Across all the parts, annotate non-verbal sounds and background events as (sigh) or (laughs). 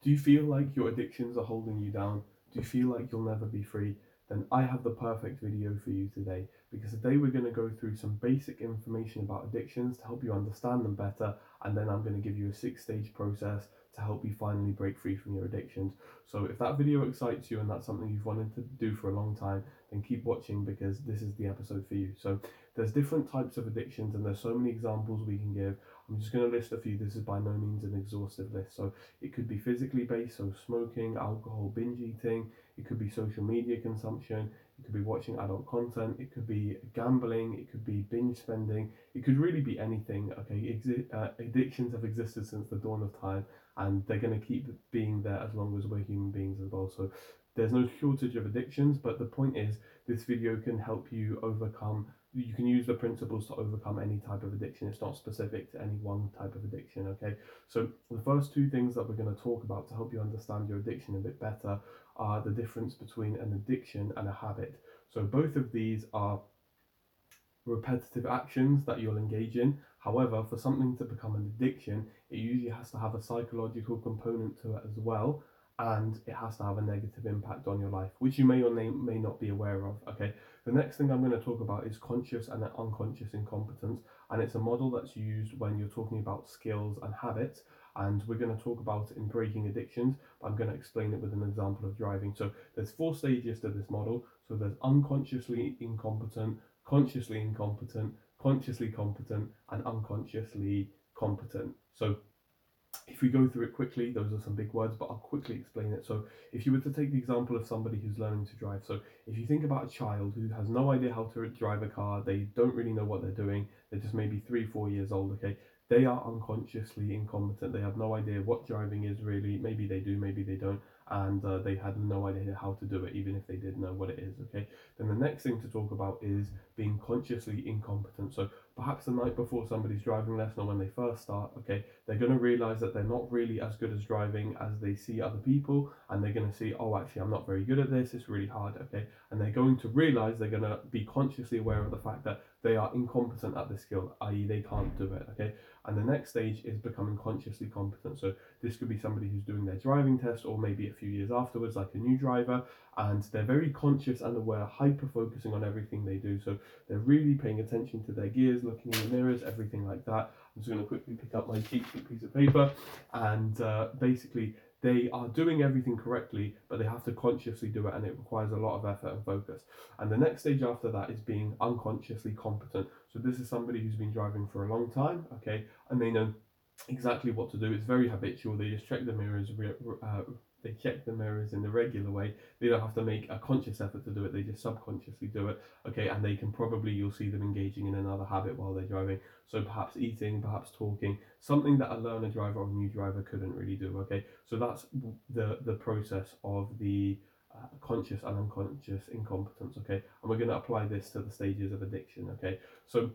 Do you feel like your addictions are holding you down? Do you feel like you'll never be free? Then I have the perfect video for you today because today we're going to go through some basic information about addictions to help you understand them better and then I'm going to give you a six stage process to help you finally break free from your addictions. So if that video excites you and that's something you've wanted to do for a long time, then keep watching because this is the episode for you. So there's different types of addictions and there's so many examples we can give. I'm just going to list a few. This is by no means an exhaustive list. So it could be physically based, so smoking, alcohol, binge eating. It could be social media consumption. It could be watching adult content. It could be gambling. It could be binge spending. It could really be anything. Okay, Exi- uh, addictions have existed since the dawn of time, and they're going to keep being there as long as we're human beings as well. So there's no shortage of addictions, but the point is, this video can help you overcome you can use the principles to overcome any type of addiction. It's not specific to any one type of addiction, okay? So, the first two things that we're going to talk about to help you understand your addiction a bit better are the difference between an addiction and a habit. So, both of these are repetitive actions that you'll engage in. However, for something to become an addiction, it usually has to have a psychological component to it as well and it has to have a negative impact on your life, which you may or may, not be aware of. Okay, the next thing I'm going to talk about is conscious and unconscious incompetence, and it's a model that's used when you're talking about skills and habits. And we're going to talk about it in breaking addictions, but I'm going to explain it with an example of driving. So there's four stages to this model. So there's unconsciously incompetent, consciously incompetent, consciously competent, and unconsciously competent. So if we go through it quickly, those are some big words, but I'll quickly explain it. So, if you were to take the example of somebody who's learning to drive, so if you think about a child who has no idea how to drive a car, they don't really know what they're doing, they're just maybe three, four years old, okay, they are unconsciously incompetent. They have no idea what driving is really. Maybe they do, maybe they don't and uh, they had no idea how to do it, even if they did know what it is. Okay. Then the next thing to talk about is being consciously incompetent. So perhaps the night before somebody's driving lesson or when they first start, okay, they're going to realize that they're not really as good as driving as they see other people, and they're going to see, oh, actually, I'm not very good at this. It's really hard. Okay. And they're going to realize they're going to be consciously aware of the fact that they are incompetent at this skill, i.e., they can't do it. Okay. And the next stage is becoming consciously competent. So this could be somebody who's doing their driving test or maybe a few years afterwards, like a new driver, and they're very conscious and aware, hyper focusing on everything they do. So they're really paying attention to their gears, looking in the mirrors, everything like that. I'm just going to quickly pick up my cheat sheet piece of paper and uh, basically they are doing everything correctly, but they have to consciously do it, and it requires a lot of effort and focus. And the next stage after that is being unconsciously competent. So this is somebody who's been driving for a long time, okay, and they know exactly what to do. It's very habitual. They just check the mirrors, uh, they check the mirrors in the regular way. They don't have to make a conscious effort to do it. They just subconsciously do it. Okay, and they can probably you'll see them engaging in another habit while they're driving. So perhaps eating, perhaps talking, something that a learner driver or a new driver couldn't really do. Okay, so that's the the process of the uh, conscious and unconscious incompetence. Okay, and we're going to apply this to the stages of addiction. Okay, so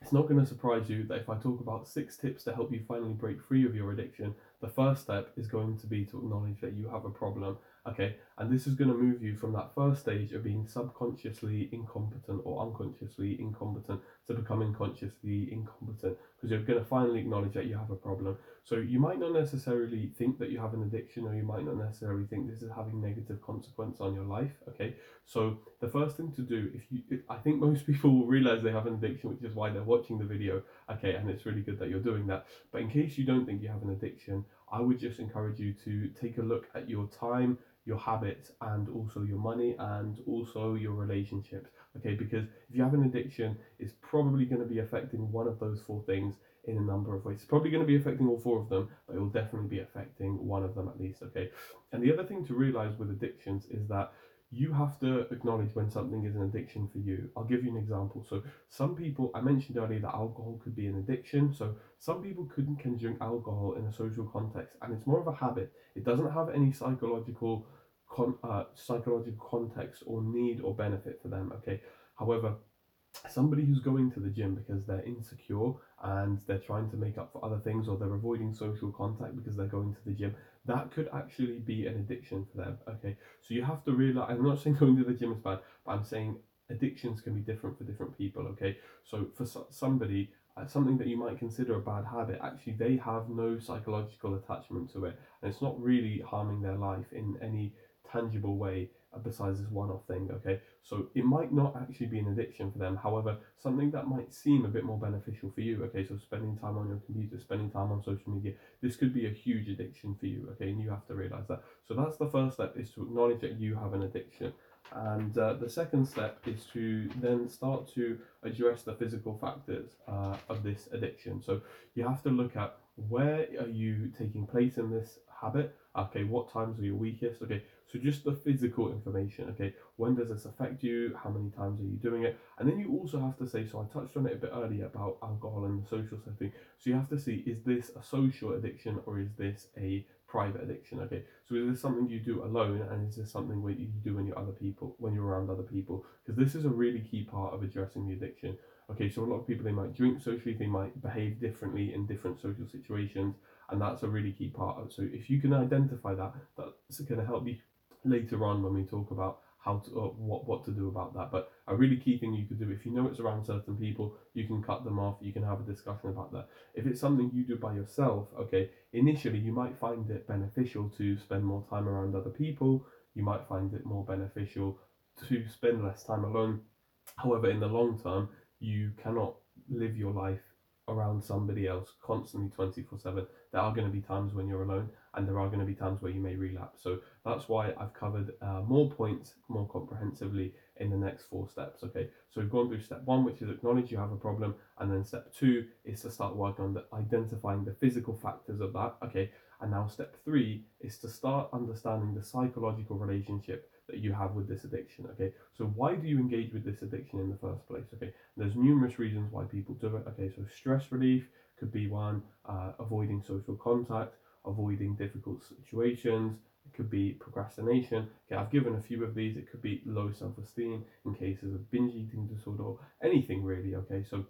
it's not going to surprise you that if I talk about six tips to help you finally break free of your addiction, the first step is going to be to acknowledge that you have a problem Okay, and this is going to move you from that first stage of being subconsciously incompetent or unconsciously incompetent to becoming consciously incompetent because you're going to finally acknowledge that you have a problem. So you might not necessarily think that you have an addiction or you might not necessarily think this is having negative consequence on your life. Okay, so the first thing to do, if you, I think most (laughs) people will realize they have an addiction, which is why they're watching the video. Okay, and it's really good that you're doing that. But in case you don't think you have an addiction, I would just encourage you to take a look at your time your habits and also your money and also your relationships okay because if you have an addiction it's probably going to be affecting one of those four things in a number of ways it's probably going to be affecting all four of them but it will definitely be affecting one of them at least okay and the other thing to realize with addictions is that you have to acknowledge when something is an addiction for you. I'll give you an example. So, some people, I mentioned earlier that alcohol could be an addiction. So, some people can, can drink alcohol in a social context and it's more of a habit. It doesn't have any psychological con- uh, psychological context or need or benefit for them. Okay. However, somebody who's going to the gym because they're insecure and they're trying to make up for other things or they're avoiding social contact because they're going to the gym that could actually be an addiction for them okay? So you have to realize i'm not saying (laughs) going to the gym is bad but i'm saying addictions can be different for different people okay? So for somebody uh, something that you might consider a bad habit, actually they have no psychological attachment to it, and it's not really harming their life in any tangible way besides this one-off thing okay? So it might not actually be an addiction for them however something that might seem a bit more beneficial for you okay? So spending time on your computer spending time on social media this could be a huge addiction for you okay? And you have to realize that. So that's the first step is to acknowledge that you have an addiction. And uh, the second step is to then start to address the physical factors uh, of this addiction. So you have to look at where are you taking place in this habit? Okay what times are you weakest? Okay so just the physical information, okay? When does this affect you? How many times are you doing it? And then you also have to say, so I touched on it a bit earlier about alcohol and the social setting. So you have to see, is this a social addiction or is this a private addiction? Okay, so is this something you do alone and is this something where you do when you're other people, when you're around other people? Because this is a really key part of addressing the addiction. Okay, so a lot of people they might drink socially, they might behave differently in different social situations, and that's a really key part. Of, it. so if you can identify that, that's going to help you later on when we talk about how to uh, what what to do about that. But a really key thing you could do if you know it's around certain people, you can cut them off. You can have a discussion about that. If it's something you do by yourself, okay, initially you might find it beneficial to spend more time around other people. You might find it more beneficial to spend less time alone. However, in the long term, you cannot live your life around somebody else constantly 24 7 there are going to be times when you're alone and there are going to be times where you may relapse. So that's why i've covered uh, more points more comprehensively in the next four steps okay? So we've gone through step one which is acknowledge you have a problem and then step two is to start working on the identifying the physical factors of that okay? And now step three is to start understanding the psychological relationship that you have with this addiction. Okay, so why do you engage with this addiction in the first place? Okay, there's numerous reasons why people do it. Okay, so stress relief could be one, uh, avoiding social contact, avoiding difficult situations. It could be procrastination. Okay, I've given a few of these. It could be low self-esteem in cases of binge eating disorder, or anything really. Okay, so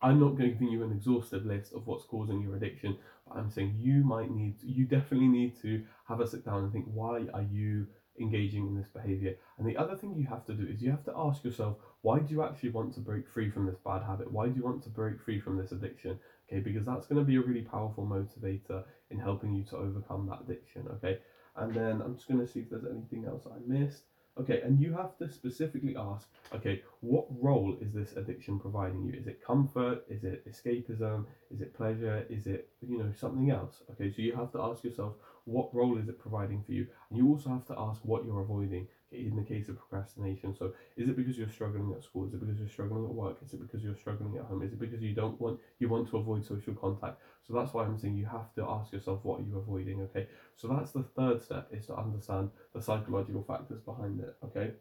I'm not giving you an exhaustive list of what's causing your addiction, but I'm saying you might need, you definitely need to have a sit down and think, why are you engaging in this behavior. And the other thing you have to do is you have to ask yourself, why do you actually want to break free from this bad habit? Why do you want to break free from this addiction? Okay, because that's going to be a really powerful motivator in helping you to overcome that addiction. Okay, and then I'm just going to see if there's anything else I missed. Okay, and you have to specifically ask, okay, what role is this addiction providing you? Is it comfort? Is it escapism? Is it pleasure? Is it, you know, something else? Okay, so you have to ask yourself, what role is it providing for you? And you also have to ask what you're avoiding in the case of procrastination. So, is it because you're struggling at school? Is it because you're struggling at work? Is it because you're struggling at home? Is it because you don't want you want to avoid social contact? So that's why I'm saying you have to ask yourself what are you avoiding. Okay, so that's the third step is to understand the psychological factors behind it. Okay,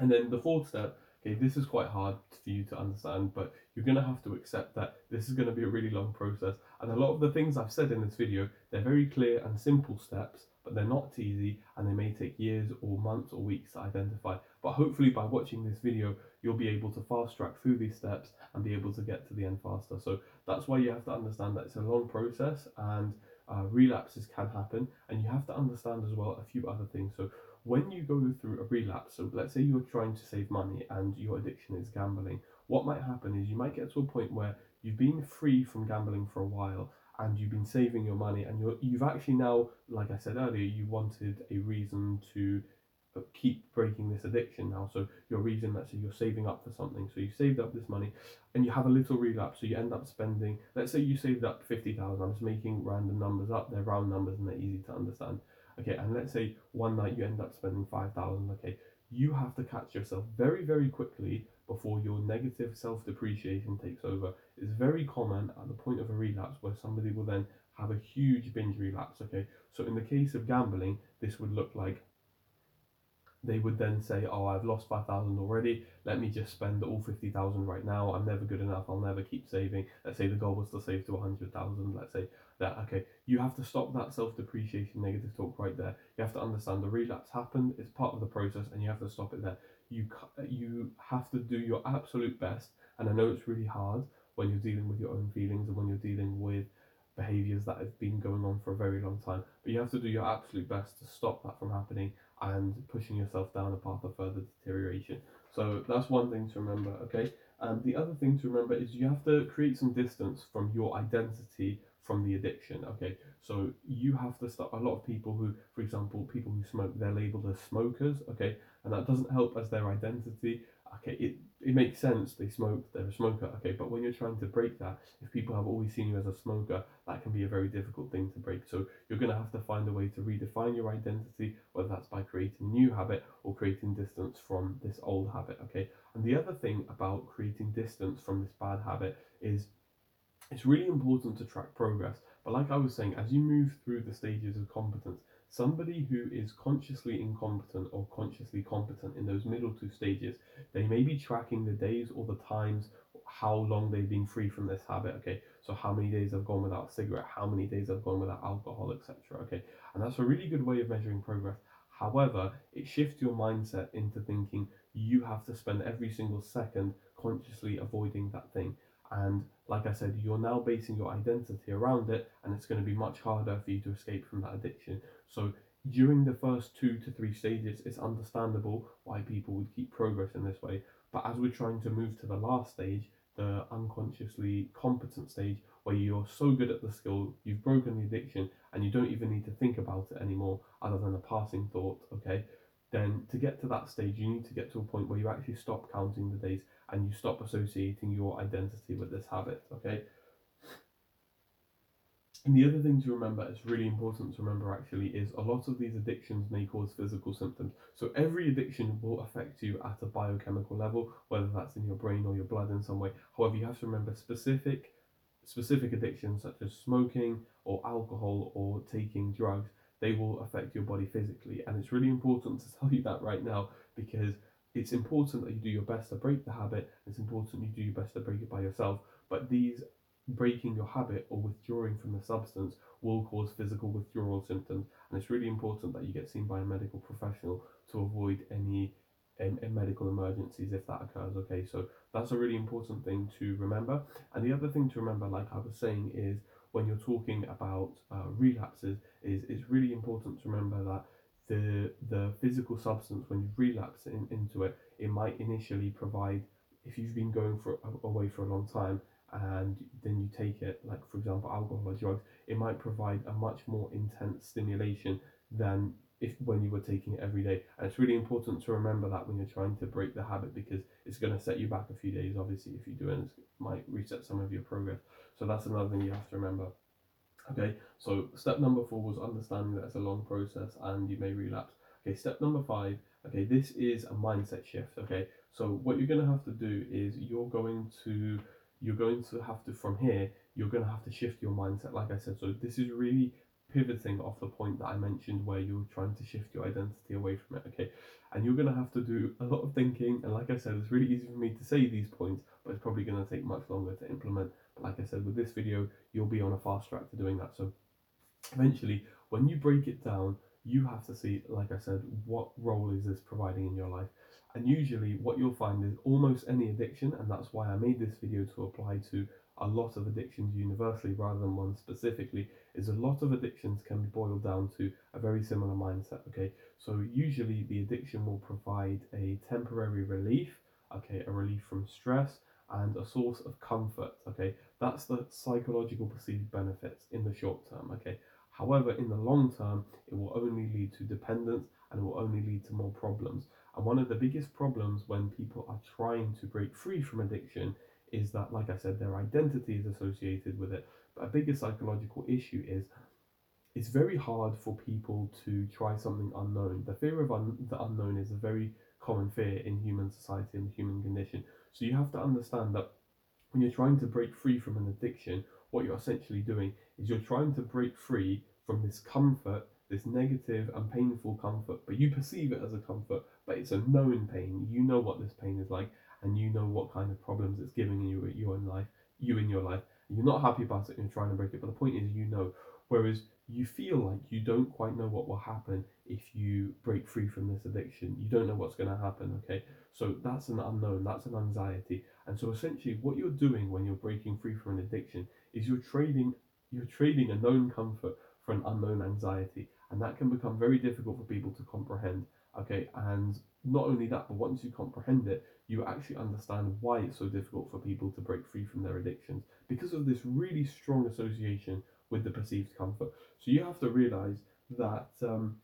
and then the fourth step Okay, this is quite hard for you to understand, but you're going to have to accept that this is going to be a really long process. And a lot of the things I've said in this video, they're very clear and simple steps, but they're not easy and they may take years or months or weeks to identify. But hopefully by watching this video, you'll be able to fast track through these steps and be able to get to the end faster. So that's why you have to understand that it's a long process and uh, relapses can happen. And you have to understand as well a few other things. So when you go through a relapse, so let's say you're trying to save money and your addiction is gambling, what might happen is you might get to a point where you've been free from gambling for a while and you've been saving your money and you're, you've actually now, like I said earlier, you wanted a reason to uh, keep breaking this addiction now. So your reason, let's say you're saving up for something. So you saved up this money and you have a little relapse. So you end up spending, let's say you saved up 50,000. I'm just making random numbers up. They're round numbers and they're easy to understand. Okay, and let's say one night you end up spending 5,000. Okay, you have to catch yourself very, very quickly before your negative self depreciation takes over. It's very common at the point of a relapse where somebody will then have a huge binge relapse. Okay, so in the case of gambling, this would look like they would then say, "Oh, I've lost five thousand already. Let me just spend all fifty thousand right now. I'm never good enough. I'll never keep saving." Let's say the goal was to save to a hundred thousand. Let's say that okay, you have to stop that self-depreciation negative talk right there. You have to understand the relapse happened. It's part of the process, and you have to stop it there. You you have to do your absolute best, and I know it's really hard when you're dealing with your own feelings and when you're dealing with behaviors that have been going on for a very long time. But you have to do your absolute best to stop that from happening and pushing yourself down a path of further deterioration. So that's one thing to remember, okay? And the other thing to remember is you have to create some distance from your identity from the addiction. Okay, so you have to stop. A lot of people who, for example, people who smoke, they're labeled as smokers. Okay, and that doesn't help as their identity okay, it, it makes sense they smoke, they're a smoker, okay, but when you're trying to break that, if people have always seen you as a smoker, that can be a very difficult thing to break. So you're going to have to find a way to redefine your identity, whether that's by creating new habit or creating distance from this old habit, okay. And the other thing about creating distance from this bad habit is it's really important to track progress. But like I was saying, as you move through the stages of competence, Somebody who is consciously incompetent or consciously competent in those middle two stages, they may be tracking the days or the times, how long they've been free from this habit. Okay, so how many days I've gone without a cigarette, how many days I've gone without alcohol, etc. Okay, and that's a really good way of measuring progress. However, it shifts your mindset into thinking you have to spend every single second consciously avoiding that thing. And like I said, you're now basing your identity around it, and it's going to be much harder for you to escape from that addiction. So, during the first two to three stages, it's understandable why people would keep progress in this way. But as we're trying to move to the last stage, the unconsciously competent stage, where you're so good at the skill, you've broken the addiction, and you don't even need to think about it anymore, other than a passing thought, okay? Then to get to that stage, you need to get to a point where you actually stop counting the days and you stop associating your identity with this habit, okay? And the other thing to remember, it's really important to remember actually, is a lot of these addictions may cause physical symptoms. So every addiction will affect you at a biochemical level, whether that's in your brain or your blood in some way. However, you have to remember specific specific addictions such as smoking or alcohol or taking drugs, they will affect your body physically. And it's really important to (laughs) tell you that right now because it's important that you do your best to break the habit. It's important you do your best to break it by yourself. But these breaking your habit or withdrawing from the substance will cause physical withdrawal symptoms. And it's really important that you get seen by a medical professional to avoid any um, medical emergencies if that occurs. Okay, so that's a really important thing to remember. And the other thing to remember, like I was saying, is when you're talking about uh, relapses, is it's really important to remember that the the physical substance when you relapse in, into it, it might initially provide if you've been going for away for a long time and then you take it, like for example alcohol or drugs, it might provide a much more intense stimulation than if when you were taking it every day. And it's really important to remember that when you're trying to break the habit because it's going to set you back a few days. Obviously, if you do it, it might reset some of your progress. So that's another thing you have to remember. Okay, so step number four was understanding that it's a long process and you may relapse. Okay, step number five, okay, this is a mindset shift. Okay, so what you're going to have to do is you're going to you're going to have to from here you're going to have to shift your mindset like i said. So this is really pivoting off the point that i mentioned where you're trying to shift your identity away from it okay? And you're going to have to do a lot of thinking and like i said it's really easy for me to say these points but it's probably going to take much longer to implement. But like i said with this video you'll be on a fast track to doing that. So eventually when you break it down you have to see like i said what role is this providing in your life and usually what you'll find is almost any addiction, and that's why I made this video to apply to a lot of addictions universally rather than one specifically, is a lot of addictions can be boiled down to a very similar mindset, okay? So usually the addiction will provide a temporary relief, okay, a relief from stress, and a source of comfort, okay? That's the psychological perceived benefits in the short term, okay? However, in the long term, it will only lead to dependence and it will only lead to more problems. And one of the biggest problems when people are trying to break free from addiction is that, like I said, their identity is associated with it. But a bigger psychological issue is it's very hard for people to try something unknown. The fear of un- the unknown is a very common fear in human society and the human condition. So you have to understand that when you're trying to break free from an addiction, what you're essentially doing is you're trying to break free from this comfort this negative and painful comfort, but you perceive it as a comfort, but it's a known pain. You know what this pain is like, and you know what kind of problems it's giving you in life, you in your life. You're not happy about it and you're trying to break it, but the point is you know. Whereas you feel like you don't quite know what will happen if you break free from this addiction. You don't know what's going to happen, okay? So that's an unknown, that's an anxiety. And so essentially what you're doing when you're breaking free from an addiction is you're trading you're trading a known comfort for an unknown anxiety and that can become very difficult for people to comprehend. Okay, and not only that, but once you comprehend it, you actually understand why it's so difficult for people to break free from their addictions because of this really strong association with the perceived comfort. So you have to realize that um,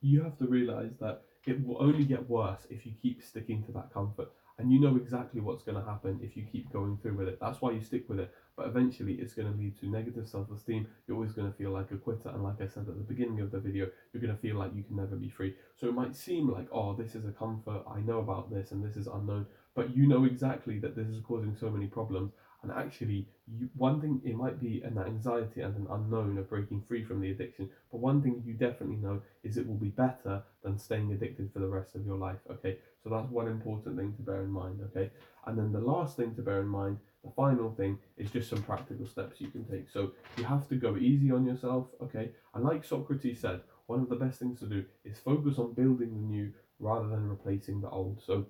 you have to realize that it will only get worse if you keep sticking to that comfort and you know exactly what's going to happen if you keep going through with it that's why you stick with it but eventually it's going to lead to negative self-esteem. You're always going to feel like a quitter and like i said at the beginning of the video you're going to feel like you can never be free. So it might seem like oh this is a comfort i know about this and this is unknown but you know exactly that this is causing so many problems and actually you, one thing it might be an anxiety and an unknown of breaking free from the addiction but one thing you definitely know is it will be better than staying addicted for the rest of your life okay? So that's one important thing to bear in mind okay? And then the last thing to bear in mind the final thing is just some practical steps you can take. So you have to go easy on yourself okay? And like socrates said one of the best things to do is focus on building the new rather than replacing the old. So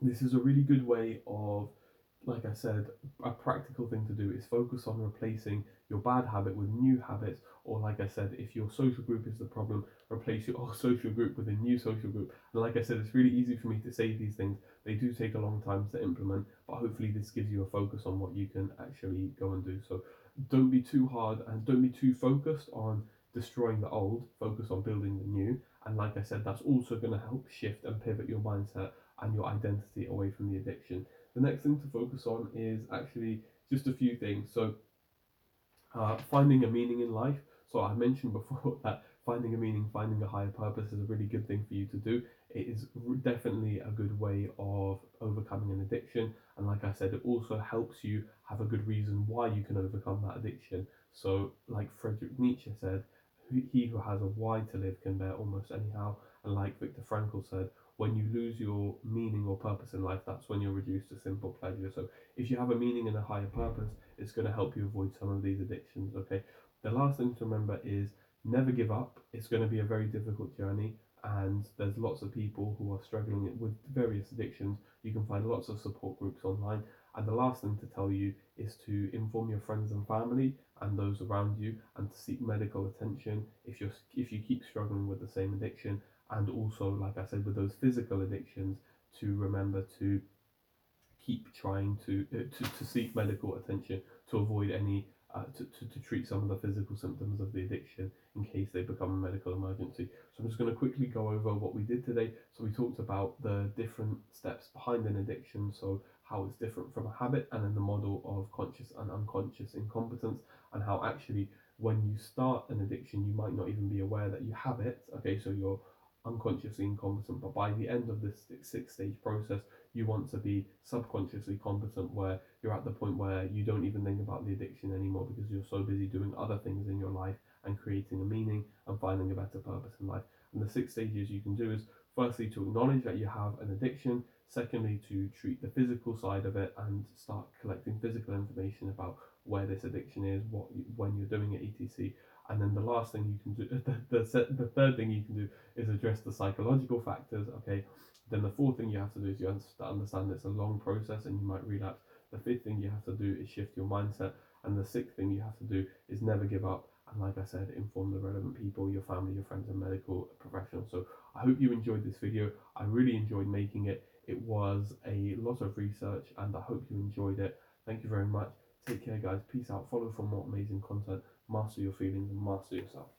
this is a really good way of like I said, a practical thing to do is focus on replacing your bad habit with new habits, or like I said, if your social group is the problem, replace your (laughs) old social group with a new social group. And like I said, it's really easy for me to say these things. They do take a long time to implement, but hopefully this gives you a focus on what you can actually go and do. So don't be too hard and don't be too focused on destroying the old, focus on building the new. And like I said, that's also going to help shift and pivot your mindset and your identity away from the addiction. The next thing to focus on is actually just a few things. So, uh, finding a meaning in life. So, I mentioned before (laughs) that finding a meaning, finding a higher purpose is a really good thing for you to do. It is definitely a good way of overcoming an addiction. And like I said, it also helps you have a good reason why you can overcome that addiction. So, like Friedrich Nietzsche said, he who has a why to live can bear almost anyhow. And like Viktor Frankl said, when you lose your meaning or purpose in life, that's when you're reduced to simple pleasure. So if you have a meaning and a higher purpose, it's going to help you avoid some of these addictions. Okay. The last thing to remember is never give up. It's going to be a very difficult journey, and there's lots of people who are struggling with various addictions. You can find lots of support groups online. And the last thing to tell you is to inform your friends and family and those around you, and to seek medical attention if you're if you keep struggling with the same addiction and also like i said with those physical addictions to remember to keep trying to uh, to, to seek medical attention to avoid any uh, to, to, to treat some of the physical symptoms of the addiction in case they become a medical emergency. So I'm just going to quickly go over what we did today. So we talked about the different steps behind an addiction, so how it's different from a habit, and then the model of conscious and unconscious incompetence, and how actually when you start an addiction, you might not even be aware that you have it. Okay, so you're unconsciously incompetent, but by the end of this six stage process, you want to be subconsciously competent where you're at the point where you don't even think about the addiction anymore because you're so busy doing other things in your life and creating a meaning and finding a better purpose in life. And the six stages you can do is firstly to acknowledge that you have an addiction, secondly to treat the physical side of it and start collecting physical information about where this addiction is, what when you're doing it, etc and then the last thing you can do (laughs) the, the, the third thing you can do is address the psychological factors okay? Then the fourth thing you have to do is you understand it's a long process and you might relapse the fifth thing you have to do is shift your mindset and the sixth thing you have to do is never give up and like i said inform the relevant people your family your friends and medical professionals. So i hope you enjoyed this video. I really enjoyed making it. It was a lot of research and i hope you enjoyed it. Thank you very much. Take care guys. Peace out. Follow for more amazing content. Master your feelings and master yourself